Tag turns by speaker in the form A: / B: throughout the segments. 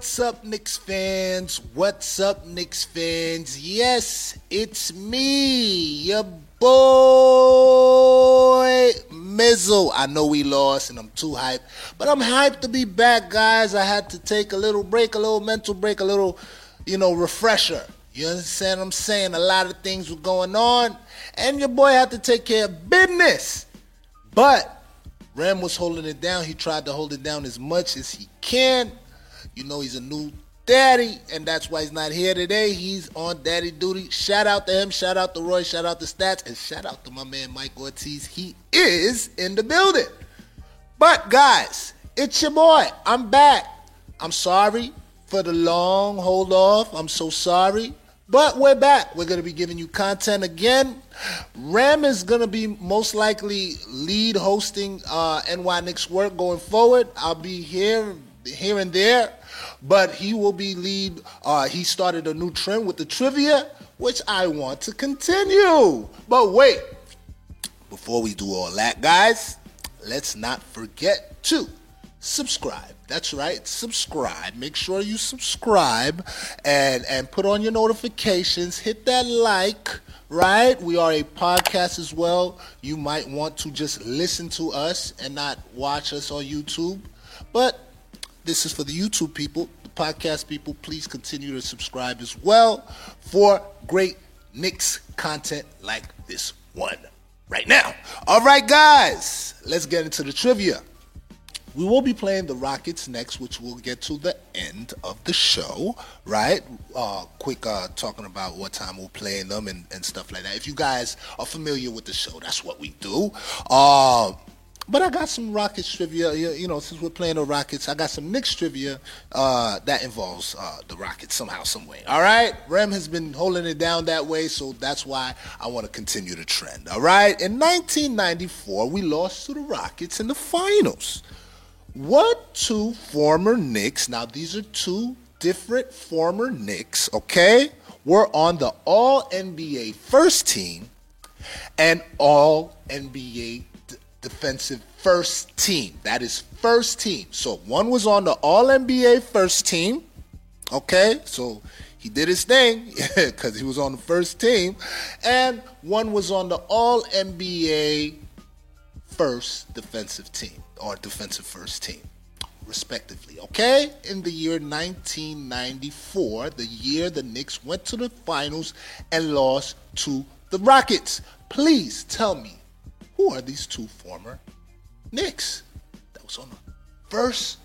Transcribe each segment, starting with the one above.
A: What's up, Knicks fans? What's up, Knicks fans? Yes, it's me, your boy Mizzle. I know we lost and I'm too hyped, but I'm hyped to be back, guys. I had to take a little break, a little mental break, a little, you know, refresher. You understand what I'm saying? A lot of things were going on, and your boy had to take care of business. But Ram was holding it down. He tried to hold it down as much as he can. You know, he's a new daddy, and that's why he's not here today. He's on daddy duty. Shout out to him. Shout out to Roy. Shout out to Stats. And shout out to my man Mike Ortiz. He is in the building. But, guys, it's your boy. I'm back. I'm sorry for the long hold off. I'm so sorry. But we're back. We're going to be giving you content again. Ram is going to be most likely lead hosting uh, NY Knicks work going forward. I'll be here, here and there, but he will be lead. Uh, he started a new trend with the trivia, which I want to continue. But wait, before we do all that, guys, let's not forget to subscribe. That's right, subscribe. Make sure you subscribe and and put on your notifications. Hit that like, right? We are a podcast as well. You might want to just listen to us and not watch us on YouTube. But this is for the YouTube people, the podcast people. Please continue to subscribe as well for great Knicks content like this one right now. All right, guys, let's get into the trivia. We will be playing the Rockets next, which we'll get to the end of the show, right? Uh, quick uh, talking about what time we're playing them and, and stuff like that. If you guys are familiar with the show, that's what we do. Uh, but I got some Rockets trivia. You, know, since we're playing the Rockets, I got some Knicks trivia uh, that involves uh, the Rockets somehow, some way. All right, Rem has been holding it down that way, so that's why I want to continue the trend. All right, in 1994, we lost to the Rockets in the finals. What two former Knicks? Now these are two different former Knicks. Okay, were on the All NBA first team and All NBA defensive first team. That is first team. So one was on the All NBA first team. Okay, so he did his thing because he was on the first team, and one was on the All NBA first defensive team or defensive first team, respectively. Okay, in the year 1994, the year the Knicks went to the finals and lost to the Rockets. Please tell me who are these two former Knicks that was on the first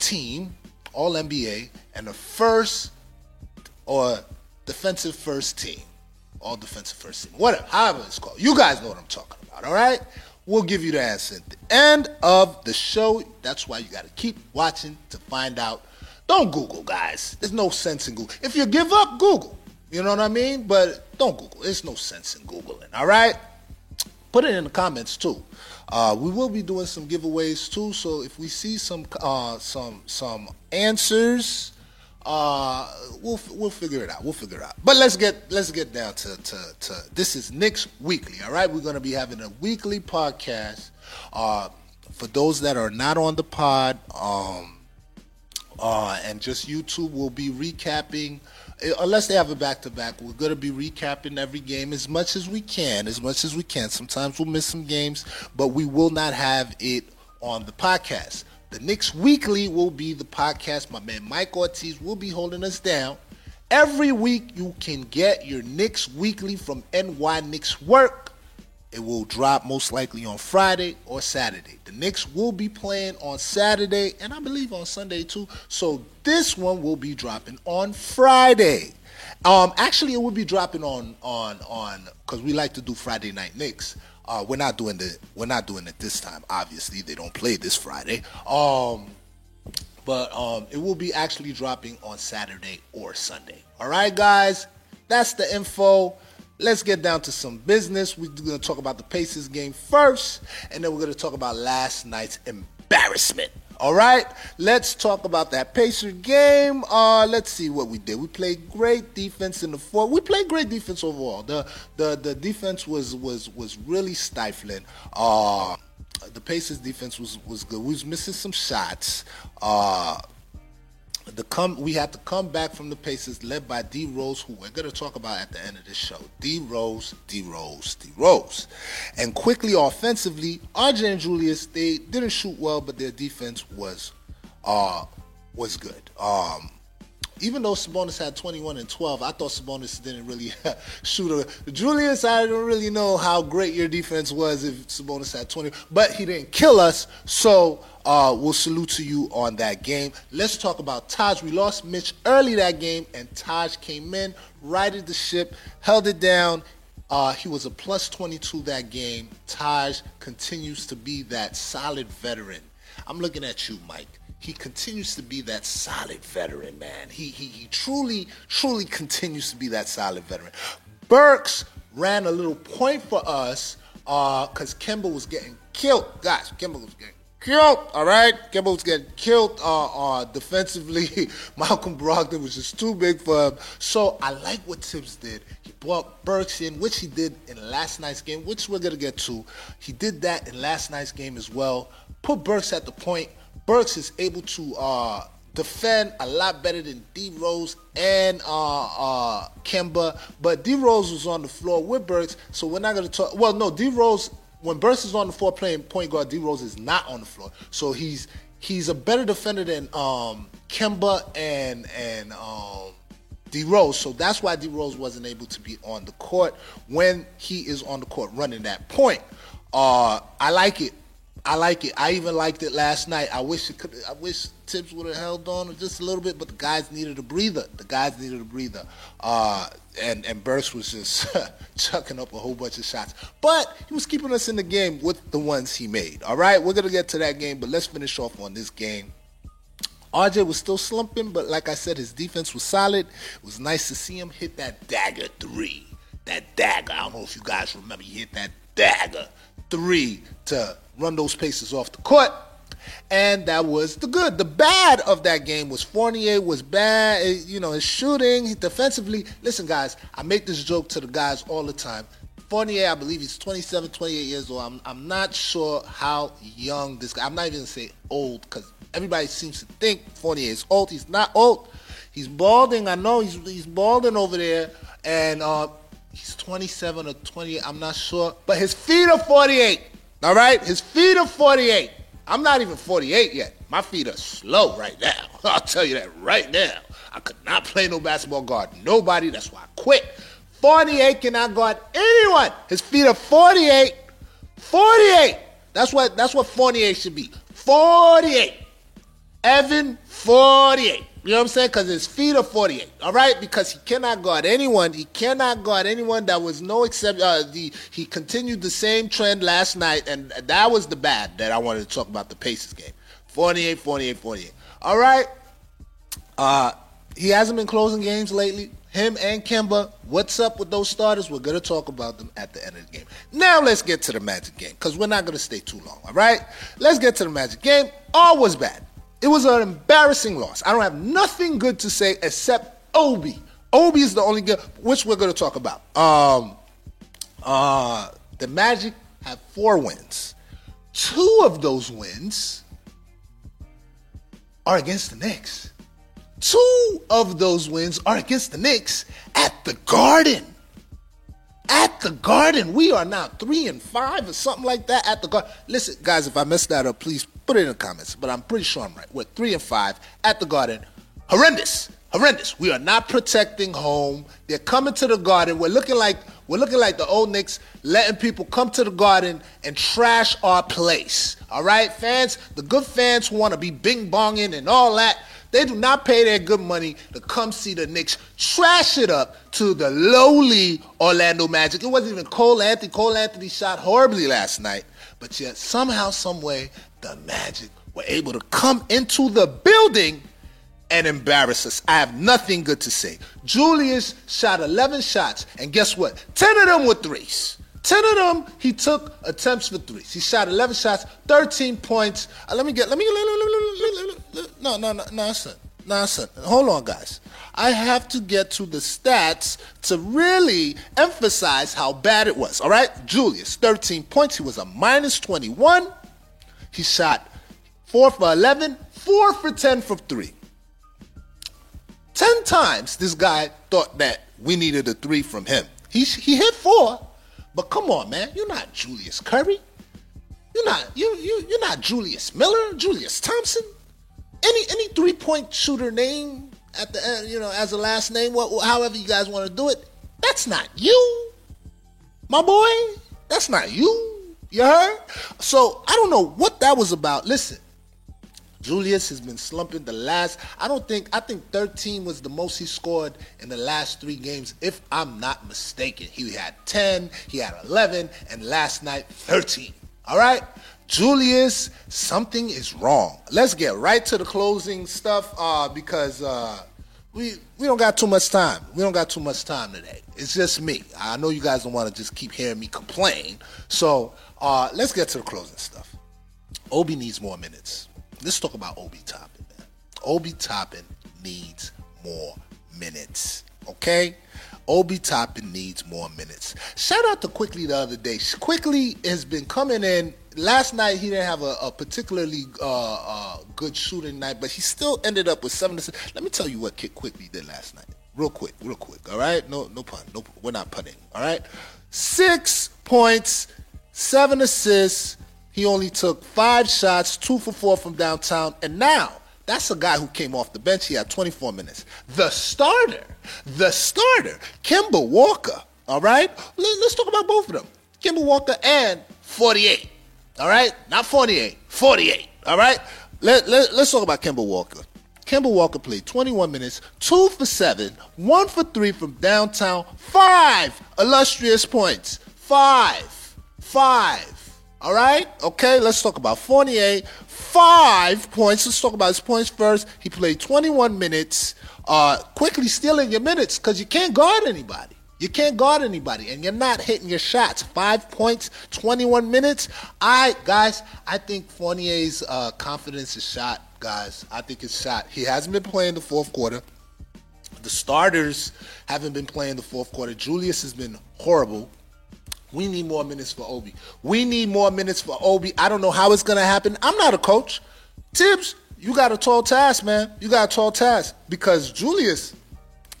A: team, All NBA, and the first or defensive first team, All defensive first team, whatever, however it's called. You guys know what I'm talking about, all right? We'll give you the answer at the end of the show. That's why you got to keep watching to find out. Don't Google, guys. There's no sense in Google. If you give up, Google. You know what I mean? But don't Google. There's no sense in Googling, all right? Put it in the comments too. Uh, we will be doing some giveaways too. So if we see some uh, some some answers, uh, we'll we'll figure it out. We'll figure it out. But let's get let's get down to to, to this is Knicks Weekly. All right, we're gonna be having a weekly podcast. Uh, for those that are not on the pod, um, uh, and just YouTube, we'll be recapping unless they have a back to back, we're going to be recapping every game as much as we can, as much as we can. Sometimes we'll miss some games, but we will not have it on the podcast. The Knicks Weekly will be the podcast. My man Mike Ortiz will be holding us down. Every week, you can get your Knicks Weekly from NY Knicks Work. It will drop most likely on Friday or Saturday. The Knicks will be playing on Saturday and I believe on Sunday too. So this one will be dropping on Friday. Um, actually, it will be dropping on on on because we like to do Friday night Knicks. Uh, we're not doing the we're not doing it this time. Obviously, they don't play this Friday. Um, but um, it will be actually dropping on Saturday or Sunday. All right, guys, that's the info. Let's get down to some business. We're going to talk about the Pacers game first, and then we're going to talk about last night's embarrassment. All right, let's talk about that Pacer game. Uh, let's see what we did. We played great defense in the fourth. We played great defense overall. The the the defense was was was really stifling. Uh, the Pacers defense was was good. We was missing some shots. Uh, the come we have to come back from the Pacers led by D Rose, who we're gonna talk about at the end of this show. D Rose, D Rose, D Rose. And quickly offensively, RJ and Julius, they didn't shoot well, but their defense was uh was good. Um even though Sabonis had 21 and 12, I thought Sabonis didn't really shoot a Julius. I don't really know how great your defense was if Sabonis had 20, but he didn't kill us. So uh, we'll salute to you on that game. Let's talk about Taj. We lost Mitch early that game, and Taj came in, righted the ship, held it down. Uh, he was a plus 22 that game. Taj continues to be that solid veteran. I'm looking at you, Mike he continues to be that solid veteran, man. He, he, he truly, truly continues to be that solid veteran. Burks ran a little point for us because uh, Kemba was getting killed. Guys, Kemba was getting killed, all right? Kemba was getting killed uh, uh, defensively. Malcolm Brogdon was just too big for him. So I like what Thibs did. He brought Burks in, which he did in last night's game, which we're going to get to. He did that in last night's game as well. Put Burks at the point Burks is able to uh, defend a lot better than D Rose and uh, uh, Kemba. But D Rose was on the floor with Burks, so we're not going to talk. Well, no, D Rose, when Burks is on the floor playing point guard, D Rose is not on the floor. So he's he's a better defender than um, Kemba and and um, D Rose. So that's why D Rose wasn't able to be on the court when he is on the court running that point. Uh, I like it. I like it. I even liked it last night. I wish it could. I wish Thibs would have held on just a little bit, but the guys needed a breather. The guys needed a breather. Uh, and and Burks was just chucking up a whole bunch of shots, but he was keeping us in the game with the ones he made. All right, we're gonna get to that game, but let's finish off on this game. RJ was still slumping, but like I said, his defense was solid. It was nice to see him hit that dagger three. That dagger. I don't know if you guys remember. He hit that dagger three to run those Pacers off the court. And that was the good. The bad of that game was Fournier was bad. Eh, you know, his shooting, defensively. Listen, guys, I make this joke to the guys all the time. Fournier, I believe he's 27, 28 years old. I'm, I'm not sure how young this guy. I'm not even gonna say old because everybody seems to think Fournier is old. He's not old. He's balding. I know he's he's balding over there, and uh, he's 27 or 28. I'm not sure, but his feet are 48. All right? His feet are 48. I'm not even 48 yet. My feet are slow right now. I'll tell you that right now. I could not play no basketball guard. Nobody. That's why I quit. 48 cannot guard anyone. His feet are 48. 48. That's what that's what 48 should be. 48. Evan 48. You know what I'm saying? Because his feet are 48. All right, because he cannot guard anyone. He cannot guard anyone. That was no except. Uh, the he continued the same trend last night, and that was the bad that I wanted to talk about the Pacers game. 48, 48, 48. All right. Uh, he hasn't been closing games lately. Him and Kemba. What's up with those starters? We're gonna talk about them at the end of the game. Now let's get to the Magic game because we're not gonna stay too long. All right. Let's get to the Magic game. All was bad. It was an embarrassing loss. I don't have nothing good to say except Obi. Obi is the only good, which we're going to talk about. Um, uh, the Magic have four wins. Two of those wins are against the Knicks. Two of those wins are against the Knicks at the Garden. At the Garden, we are now three and five or something like that at the Garden. Listen, guys, if I messed that up, please Put it in the comments, but I'm pretty sure I'm right. We're three and five at the Garden. Horrendous, horrendous. We are not protecting home. They're coming to the Garden. We're looking like we're looking like the old Knicks, letting people come to the Garden and trash our place. All right, fans, the good fans who want to be bing bonging and all that. They do not pay their good money to come see the Knicks trash it up to the lowly Orlando Magic. It wasn't even Cole Anthony. Cole Anthony shot horribly last night, but yet somehow, some way, the Magic were able to come into the building and embarrass us. I have nothing good to say. Julius shot 11 shots, and guess what? 10 of them were threes. 10 of them, he took attempts for threes. He shot 11 shots, 13 points. Uh, let me get, let me, get. no, no, no, nonsense. Nonsense. Hold on, guys. I have to get to the stats to really emphasize how bad it was. All right? Julius, 13 points. He was a minus 21. He shot four for 11, four for 10 from three. Ten times this guy thought that we needed a three from him. He he hit four, but come on, man, you're not Julius Curry. You're not you you you're not Julius Miller, Julius Thompson. Any any three point shooter name at the end, you know, as a last name, what, however you guys want to do it. That's not you, my boy. That's not you. You heard? So I don't know what that was about. Listen, Julius has been slumping the last. I don't think. I think 13 was the most he scored in the last three games, if I'm not mistaken. He had 10, he had 11, and last night 13. All right. Julius, something is wrong. Let's get right to the closing stuff uh, because uh, we we don't got too much time. We don't got too much time today. It's just me. I know you guys don't want to just keep hearing me complain. So uh, let's get to the closing stuff. Obi needs more minutes. Let's talk about Obi Toppin, man. Obi Toppin needs more minutes. Okay? Obi Toppin needs more minutes. Shout out to Quickley the other day. Quickley has been coming in. Last night he didn't have a, a particularly uh, uh, good shooting night, but he still ended up with seven. Assists. Let me tell you what Kid Quickley did last night. Real quick, real quick. All right, no, no pun. No, we're not punning. All right, six points, seven assists. He only took five shots, two for four from downtown, and now that's a guy who came off the bench. He had 24 minutes. The starter, the starter, Kemba Walker. All right, let's talk about both of them. Kemba Walker and 48. All right, not 48, 48. All right, let, let, let's talk about Kemba Walker. Kemba Walker played 21 minutes, two for seven, one for three from downtown, five illustrious points. Five. Five. All right? Okay, let's talk about Fournier five points. Let's talk about his points first. He played 21 minutes, uh, Quickley stealing your minutes because you can't guard anybody. You can't guard anybody, and you're not hitting your shots. Five points, 21 minutes. I guys, I think Fournier's uh, confidence is shot, guys. I think it's shot. He hasn't been playing the fourth quarter. The starters haven't been playing the fourth quarter. Julius has been horrible. We need more minutes for Obi. We need more minutes for Obi. I don't know how it's going to happen. I'm not a coach. Thibs, you got a tall task, man. You got a tall task because Julius,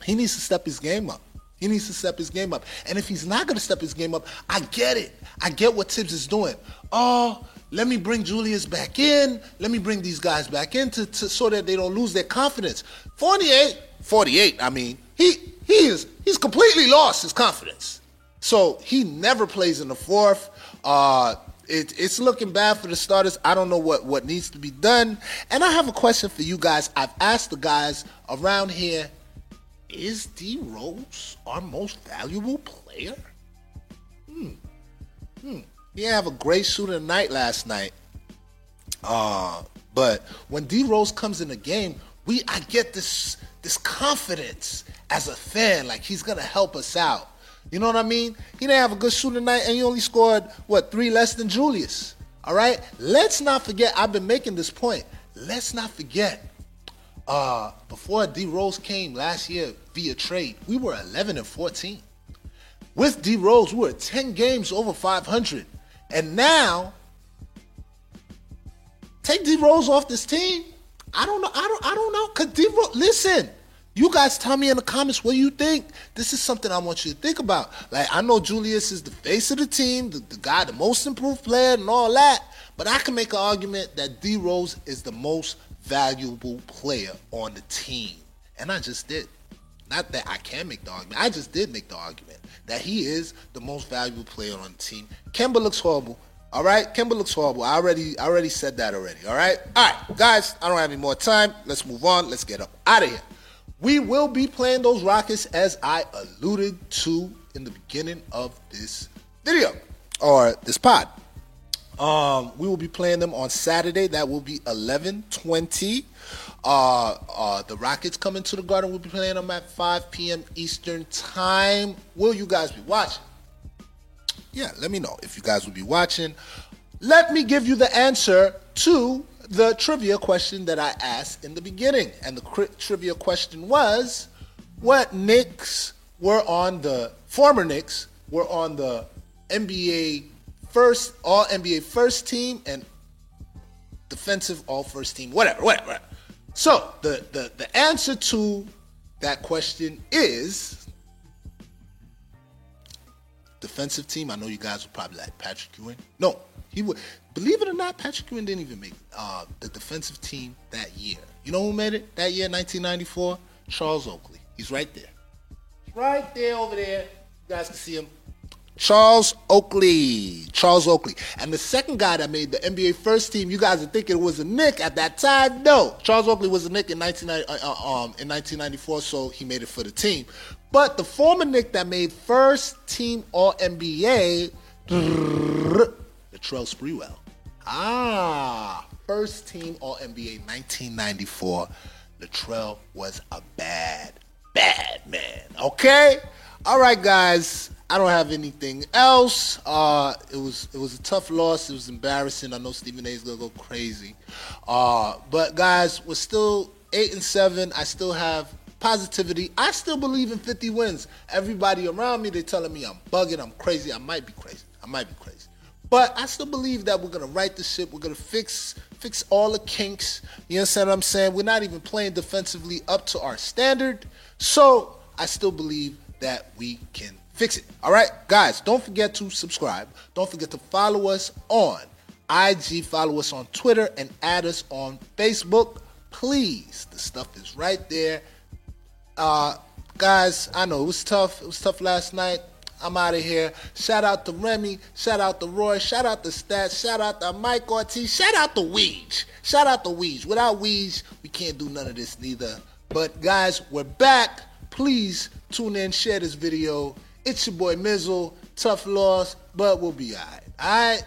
A: he needs to step his game up. He needs to step his game up. And if he's not going to step his game up, I get it. I get what Thibs is doing. Oh, let me bring Julius back in. Let me bring these guys back in to, to, so that they don't lose their confidence. 48, 48, I mean, he he is he's completely lost his confidence. So he never plays in the fourth. Uh, it, it's looking bad for the starters. I don't know what, what needs to be done. And I have a question for you guys. I've asked the guys around here is D Rose our most valuable player? Hmm. Hmm. He didn't have a great shooting night last night. Uh, but when D Rose comes in the game, we I get this this confidence as a fan, like he's gonna help us out. You know what I mean? He didn't have a good shooting night, and he only scored what three less than Julius. All right. Let's not forget. I've been making this point. Let's not forget. Uh, before D Rose came last year via trade, we were 11 and 14. With D Rose, we were 10 games over 500, and now take D Rose off this team. I don't know. I don't. I don't know. Cause D Rose, listen. You guys tell me in the comments what you think. This is something I want you to think about. Like, I know Julius is the face of the team, the, the guy, the most improved player, and all that. But I can make an argument that D Rose is the most valuable player on the team. And I just did. Not that I can make the argument. I just did make the argument that he is the most valuable player on the team. Kemba looks horrible. All right, Kemba looks horrible. I already, I already said that already. All right, all right, guys. I don't have any more time. Let's move on. Let's get up out of here. We will be playing those Rockets as I alluded to in the beginning of this video or this pod. Um, we will be playing them on Saturday. That will be 11:20. Uh, uh, the Rockets coming to the Garden. We'll be playing them at 5 p.m. Eastern time. Will you guys be watching? Yeah, let me know if you guys will be watching. Let me give you the answer to the trivia question that I asked in the beginning. And the cri- trivia question was what Knicks were on the former Knicks were on the NBA first all NBA first team and defensive all first team, whatever, whatever. So the, the, the answer to that question is defensive team. I know you guys would probably like Patrick Ewing. No, he would. Believe it or not, Patrick Ewing didn't even make uh, the defensive team that year. You know who made it that year, 1994? Charles Oakley. He's right there. Right there over there. You guys can see him. Charles Oakley. Charles Oakley. And the second guy that made the NBA first team, you guys are thinking it was a Knick at that time. No. Charles Oakley was a Knick in, 19, uh, uh, um, in 1994, so he made it for the team. But the former Knick that made first team All NBA, Latrell Sprewell. Ah, first team All NBA 1994. Latrell was a bad, bad man. Okay? All right, guys. I don't have anything else. Uh, it was it was a tough loss. It was embarrassing. I know Stephen A. is gonna go crazy. Uh, but guys, we're still eight and seven. I still have positivity. I still believe in 50 wins. Everybody around me, they're telling me I'm bugging, I'm crazy. I might be crazy. I might be crazy. But I still believe that we're gonna right the ship. We're gonna fix fix all the kinks. You understand what I'm saying? We're not even playing defensively up to our standard. So I still believe that we can fix it. All right, guys, don't forget to subscribe. Don't forget to follow us on IG, follow us on Twitter, and add us on Facebook. Please, the stuff is right there. Uh, guys, I know it was tough. It was tough last night. I'm out of here. Shout out to Remy. Shout out to Roy. Shout out to Stats. Shout out to Mike Ortiz. Shout out to Weege. Shout out to Weege. Without Weege, we can't do none of this neither. But guys, we're back. Please tune in, share this video. It's your boy Mizzle. Tough loss, but we'll be alright. Alright?